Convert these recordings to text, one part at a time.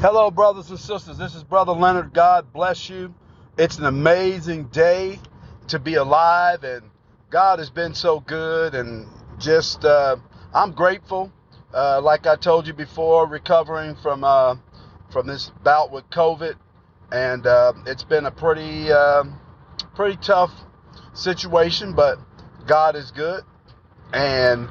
Hello, brothers and sisters. This is Brother Leonard. God bless you. It's an amazing day to be alive, and God has been so good. And just, uh, I'm grateful. Uh, like I told you before, recovering from uh, from this bout with COVID, and uh, it's been a pretty um, pretty tough situation, but God is good, and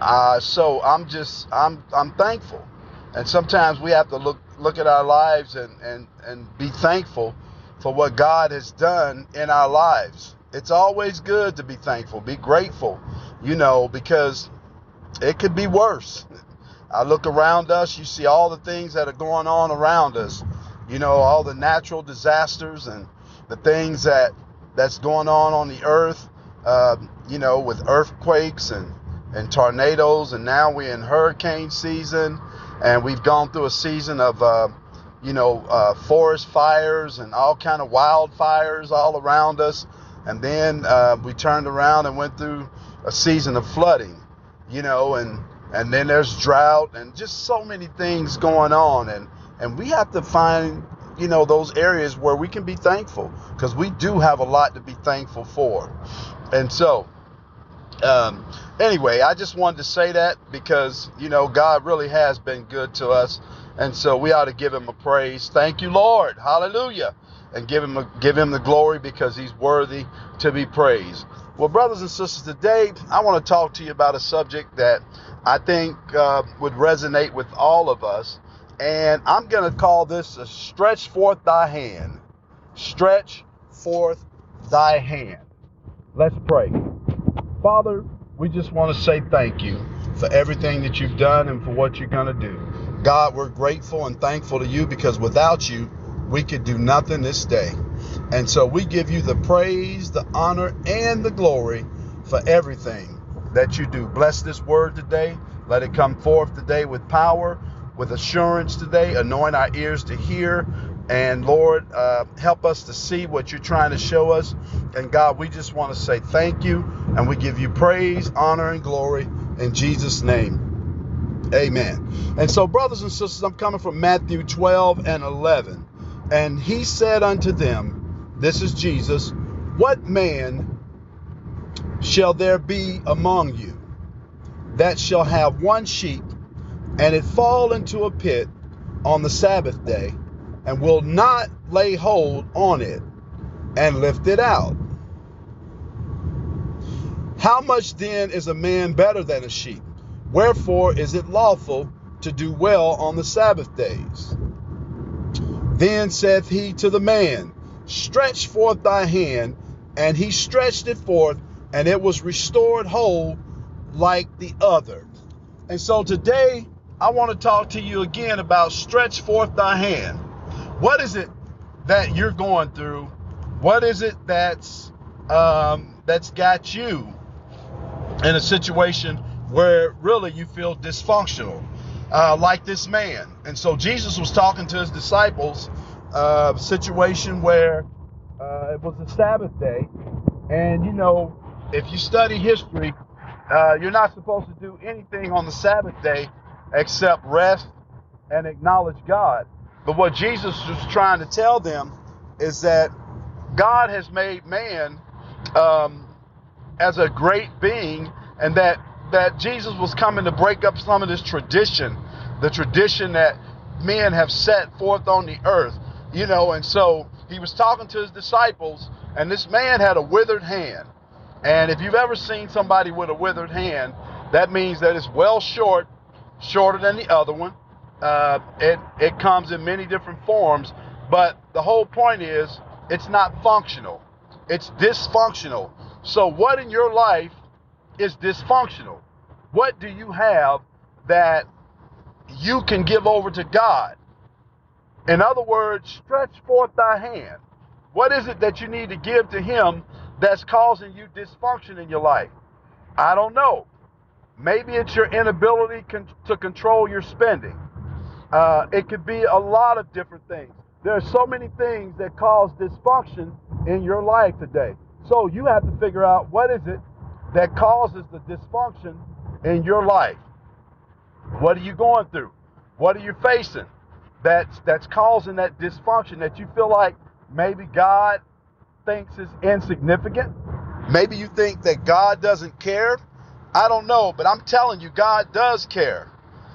uh, so I'm just I'm I'm thankful. And sometimes we have to look look at our lives and, and, and be thankful for what God has done in our lives. It's always good to be thankful, be grateful, you know, because it could be worse. I look around us, you see all the things that are going on around us, you know, all the natural disasters and the things that that's going on on the earth, uh, you know, with earthquakes and, and tornadoes, and now we're in hurricane season and we've gone through a season of uh, you know uh, forest fires and all kind of wildfires all around us. And then uh, we turned around and went through a season of flooding you know and and then there's drought and just so many things going on. And and we have to find you know those areas where we can be thankful because we do have a lot to be thankful for. And so um, anyway, I just wanted to say that because, you know, God really has been good to us. And so we ought to give him a praise. Thank you, Lord. Hallelujah. And give him a, give him the glory because he's worthy to be praised. Well, brothers and sisters, today I want to talk to you about a subject that I think uh, would resonate with all of us. And I'm going to call this a stretch forth thy hand. Stretch forth thy hand. Let's pray. Father, we just want to say thank you for everything that you've done and for what you're going to do. God, we're grateful and thankful to you because without you, we could do nothing this day. And so we give you the praise, the honor, and the glory for everything that you do. Bless this word today. Let it come forth today with power, with assurance today. Anoint our ears to hear and Lord, uh, help us to see what you're trying to show us. And God, we just want to say thank you and we give you praise, honor, and glory in Jesus' name. Amen. And so, brothers and sisters, I'm coming from Matthew 12 and 11. And he said unto them, This is Jesus, what man shall there be among you that shall have one sheep and it fall into a pit on the Sabbath day? And will not lay hold on it and lift it out. How much then is a man better than a sheep? Wherefore is it lawful to do well on the Sabbath days? Then saith he to the man, Stretch forth thy hand. And he stretched it forth, and it was restored whole like the other. And so today, I want to talk to you again about stretch forth thy hand. What is it that you're going through? What is it that's um, that's got you in a situation where really you feel dysfunctional, uh, like this man? And so Jesus was talking to his disciples, uh, situation where uh, it was a Sabbath day, and you know, if you study history, uh, you're not supposed to do anything on the Sabbath day except rest and acknowledge God. But what Jesus was trying to tell them is that God has made man um, as a great being, and that that Jesus was coming to break up some of this tradition, the tradition that men have set forth on the earth, you know. And so he was talking to his disciples, and this man had a withered hand. And if you've ever seen somebody with a withered hand, that means that it's well short, shorter than the other one. Uh, it it comes in many different forms, but the whole point is it's not functional. It's dysfunctional. So what in your life is dysfunctional? What do you have that you can give over to God? In other words, stretch forth thy hand. What is it that you need to give to him that's causing you dysfunction in your life? I don't know. Maybe it's your inability to control your spending. Uh, it could be a lot of different things. There are so many things that cause dysfunction in your life today. So you have to figure out what is it that causes the dysfunction in your life. What are you going through? What are you facing? that's that's causing that dysfunction that you feel like maybe God thinks is insignificant? Maybe you think that God doesn't care. I don't know, but I'm telling you, God does care.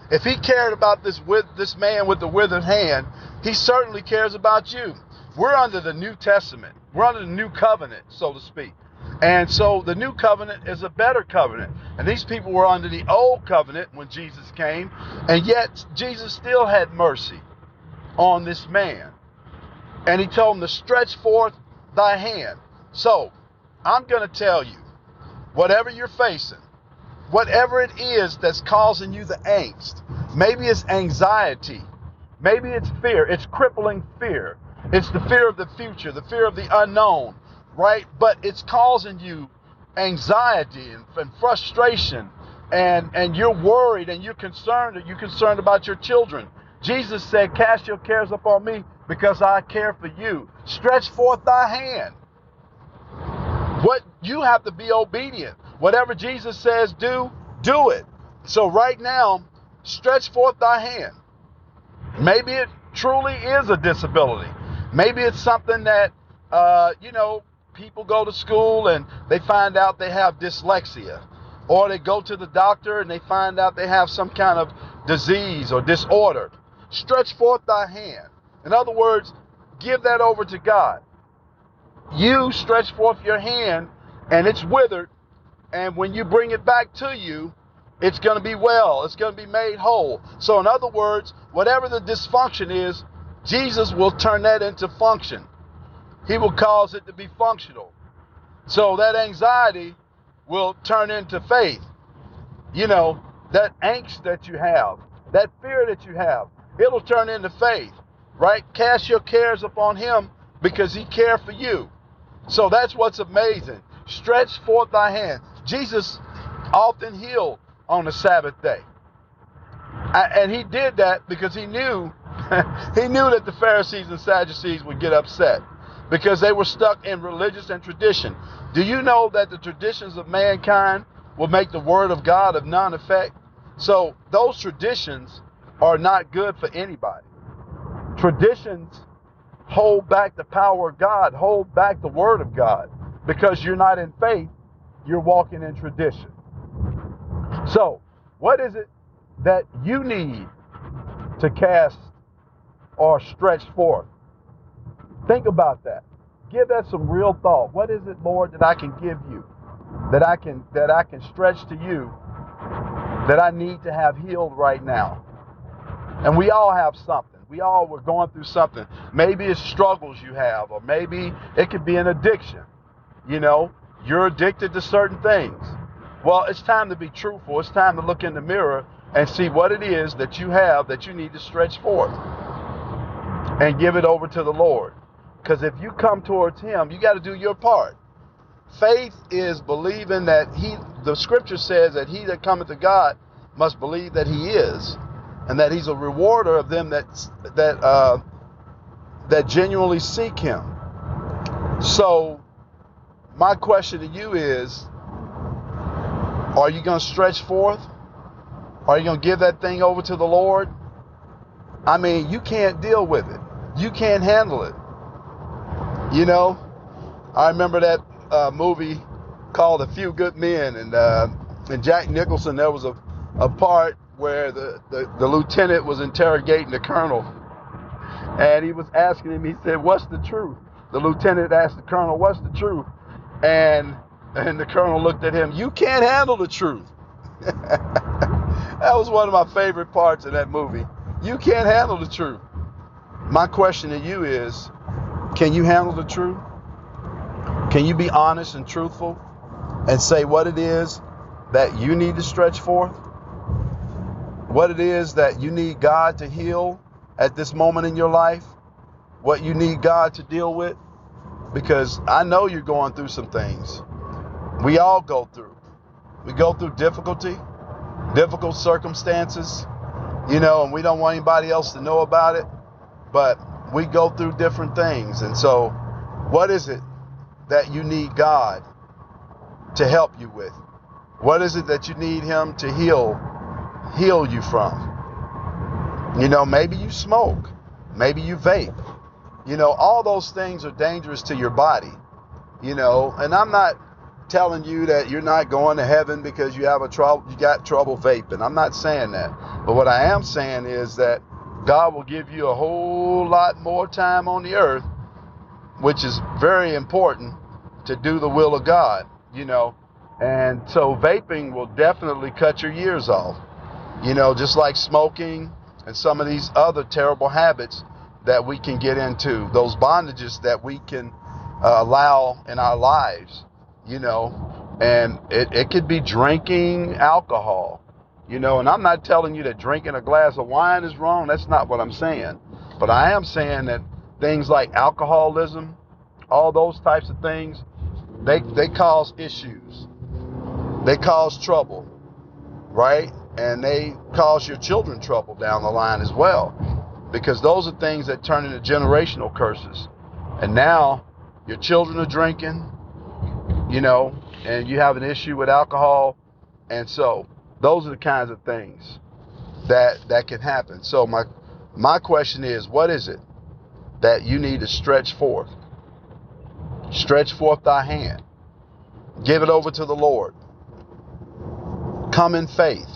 If He cared about this with this man with the withered hand, He certainly cares about you. We're under the New Testament. We're under the new covenant, so to speak. And so the new covenant is a better covenant. And these people were under the old covenant when Jesus came, and yet Jesus still had mercy on this man. And he told him to stretch forth thy hand. So I'm going to tell you, whatever you're facing, whatever it is that's causing you the angst, maybe it's anxiety, maybe it's fear, it's crippling fear, it's the fear of the future, the fear of the unknown, right? But it's causing you anxiety and, and frustration, and and you're worried and you're concerned. and You're concerned about your children. Jesus said, "Cast your cares upon me, because I care for you." Stretch forth thy hand. What you have to be obedient. Whatever Jesus says do, do it. So right now, stretch forth thy hand. Maybe it truly is a disability. Maybe it's something that uh, you know people go to school and they find out they have dyslexia, or they go to the doctor and they find out they have some kind of disease or disorder. Stretch forth thy hand. In other words, give that over to God. You stretch forth your hand and it's withered, and when you bring it back to you, it's going to be well. It's going to be made whole. So, in other words, whatever the dysfunction is, Jesus will turn that into function. He will cause it to be functional. So that anxiety will turn into faith. You know, that angst that you have, that fear that you have, it'll turn into faith, right? Cast your cares upon Him because He cared for you. So that's what's amazing. Stretch forth thy hand. Jesus often healed on the Sabbath day. And he did that because he knew he knew that the Pharisees and Sadducees would get upset because they were stuck in religious and tradition. Do you know that the traditions of mankind will make the word of God of none effect? So those traditions are not good for anybody. Traditions hold back the power of God, hold back the word of God. Because you're not in faith, you're walking in tradition. So, what is it that you need to cast or stretch forth? Think about that. Give that some real thought. What is it, Lord, that I can give you? That I can that I can stretch to you that I need to have healed right now. And we all have something. We all were going through something. Maybe it's struggles you have, or maybe it could be an addiction. You know, you're addicted to certain things. Well, it's time to be truthful. It's time to look in the mirror and see what it is that you have that you need to stretch forth and give it over to the Lord. Because if you come towards Him, you got to do your part. Faith is believing that He, the scripture says that he that cometh to God must believe that He is, and that He's a rewarder of them that that uh, that genuinely seek Him. So, my question to you is: Are you going to stretch forth? Are you going to give that thing over to the Lord? I mean, you can't deal with it. You can't handle it. You know, I remember that uh, movie called A Few Good Men, and uh, and Jack Nicholson. There was a, a part where the, the, the lieutenant was interrogating the colonel, and he was asking him. He said, "What's the truth?" The lieutenant asked the colonel, "What's the truth?" And and the colonel looked at him. You can't handle the truth. that was one of my favorite parts of that movie. You can't handle the truth. My question to you is can you handle the truth? Can you be honest and truthful and say what it is that you need to stretch forth? What it is that you need God to heal at this moment in your life? What you need God to deal with? Because I know you're going through some things. We all go through. We go through difficulty, difficult circumstances, you know, and we don't want anybody else to know about it. But we go through different things. And so, what is it that you need God to help you with? What is it that you need him to heal heal you from? You know, maybe you smoke. Maybe you vape. You know, all those things are dangerous to your body. You know, and I'm not telling you that you're not going to heaven because you have a trouble you got trouble vaping. I'm not saying that. But what I am saying is that God will give you a whole lot more time on the earth, which is very important to do the will of God, you know. And so vaping will definitely cut your years off. You know, just like smoking and some of these other terrible habits that we can get into, those bondages that we can uh, allow in our lives you know, and it, it could be drinking alcohol, you know, and I'm not telling you that drinking a glass of wine is wrong. That's not what I'm saying. But I am saying that things like alcoholism, all those types of things, they, they cause issues. They cause trouble, right? And they cause your children trouble down the line as well. Because those are things that turn into generational curses. And now your children are drinking, you know, and you have an issue with alcohol. And so those are the kinds of things that that can happen. So my my question is, what is it that you need to stretch forth? Stretch forth thy hand. Give it over to the Lord. Come in faith.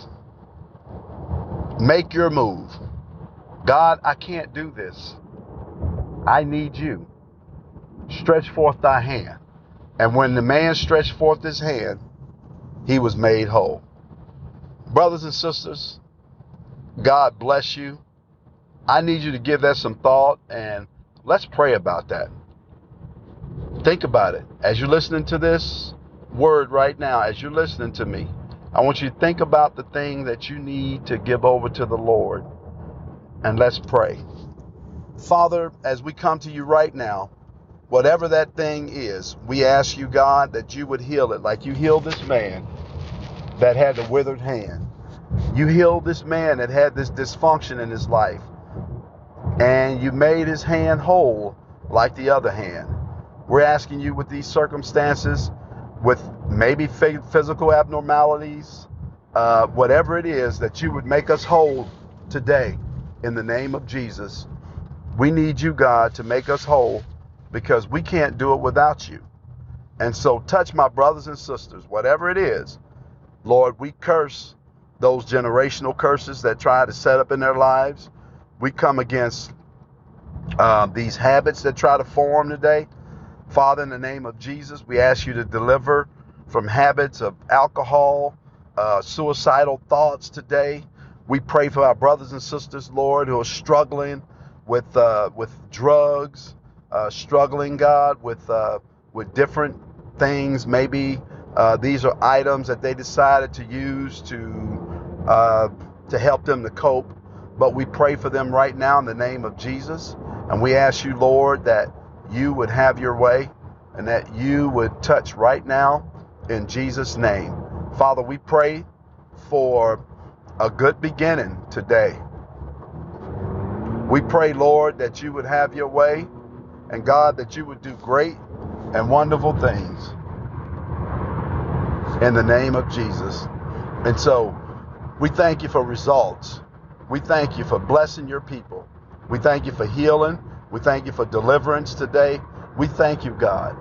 Make your move. God, I can't do this. I need you. Stretch forth thy hand. And when the man stretched forth his hand, he was made whole. Brothers and sisters, God bless you. I need you to give that some thought and let's pray about that. Think about it. As you're listening to this word right now, as you're listening to me, I want you to think about the thing that you need to give over to the Lord. And let's pray. Father, as we come to you right now, whatever that thing is, we ask you, God, that you would heal it like you healed this man that had the withered hand. You healed this man that had this dysfunction in his life. And you made his hand whole like the other hand. We're asking you with these circumstances, with maybe physical abnormalities, uh, whatever it is, that you would make us whole today in the name of Jesus. We need you, God, to make us whole because we can't do it without you. And so, touch my brothers and sisters, whatever it is. Lord, we curse those generational curses that try to set up in their lives. We come against uh, these habits that try to form today. Father, in the name of Jesus, we ask you to deliver from habits of alcohol, uh, suicidal thoughts today. We pray for our brothers and sisters, Lord, who are struggling with uh, with drugs, uh, struggling, God, with uh, with different things. Maybe uh, these are items that they decided to use to uh, to help them to cope. But we pray for them right now in the name of Jesus, and we ask you, Lord, that you would have your way, and that you would touch right now in Jesus' name. Father, we pray for a good beginning today. We pray, Lord, that you would have your way and God, that you would do great and wonderful things in the name of Jesus. And so we thank you for results. We thank you for blessing your people. We thank you for healing. We thank you for deliverance today. We thank you, God.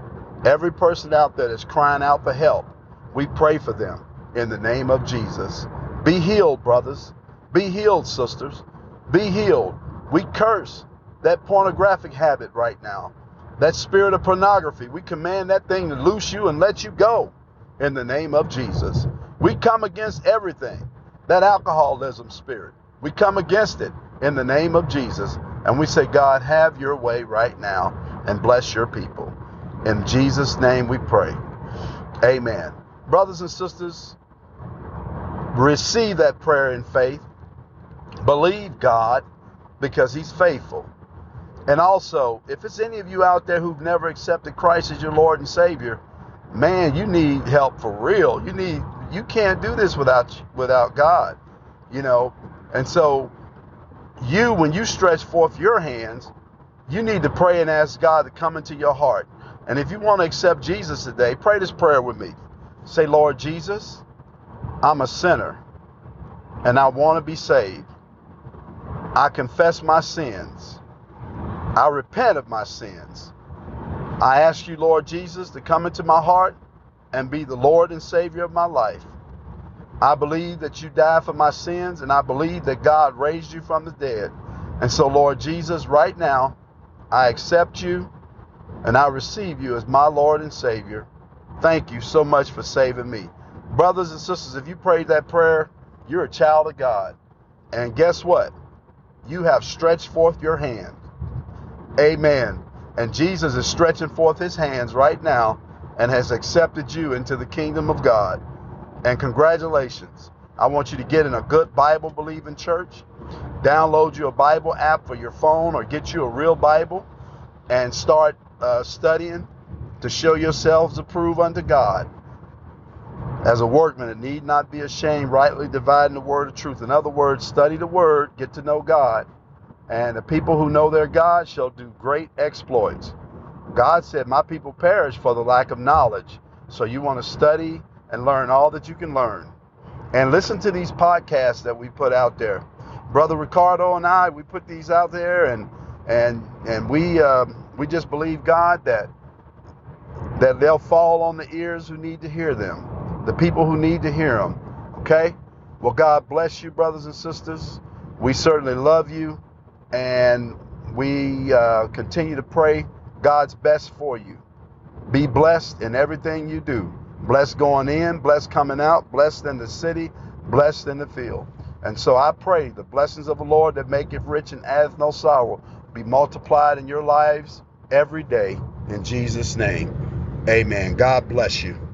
Every person out there that's crying out for help, we pray for them in the name of Jesus. Be healed, brothers. Be healed, sisters. Be healed. We curse that pornographic habit right now, that spirit of pornography. We command that thing to loose you and let you go in the name of Jesus. We come against everything, that alcoholism spirit. We come against it in the name of Jesus. And we say, God, have your way right now and bless your people. In Jesus' name we pray. Amen. Brothers and sisters, receive that prayer in faith. Believe God because He's faithful. And also, if it's any of you out there who've never accepted Christ as your Lord and Savior, man, you need help for real. You need you can't do this without without God, you know. And so, you when you stretch forth your hands, you need to pray and ask God to come into your heart. And if you want to accept Jesus today, pray this prayer with me. Say, Lord Jesus, I'm a sinner and I want to be saved. I confess my sins I repent of my sins. I ask you, Lord Jesus, to come into my heart and be the Lord and Savior of my life. I believe that you died for my sins, and I believe that God raised you from the dead. And so, Lord Jesus, right now, I accept you and I receive you as my Lord and Savior. Thank you so much for saving me. Brothers and sisters, if you prayed that prayer, you're a child of God. And guess what? You have stretched forth your hand. Amen. And Jesus is stretching forth his hands right now and has accepted you into the kingdom of God. And congratulations. I want you to get in a good Bible believing church. Download you a Bible app for your phone or get you a real Bible and start uh, studying to show yourselves approved unto God. As a workman, it need not be ashamed, rightly dividing the word of truth. In other words, study the word, get to know God, and the people who know their God shall do great exploits. God said, My people perish for the lack of knowledge. So you want to study and learn all that you can learn. And listen to these podcasts that we put out there. Brother Ricardo and I, we put these out there, and and and we uh, we just believe God that that they'll fall on the ears who need to hear them, the people who need to hear them. Okay? Well, God bless you, brothers and sisters. We certainly love you, and we uh, continue to pray God's best for you. Be blessed in everything you do. Blessed going in, blessed coming out, blessed in the city, blessed in the field. And so I pray the blessings of the Lord that make it rich and addeth no sorrow be multiplied in your lives every day. In Jesus' name, amen. God bless you.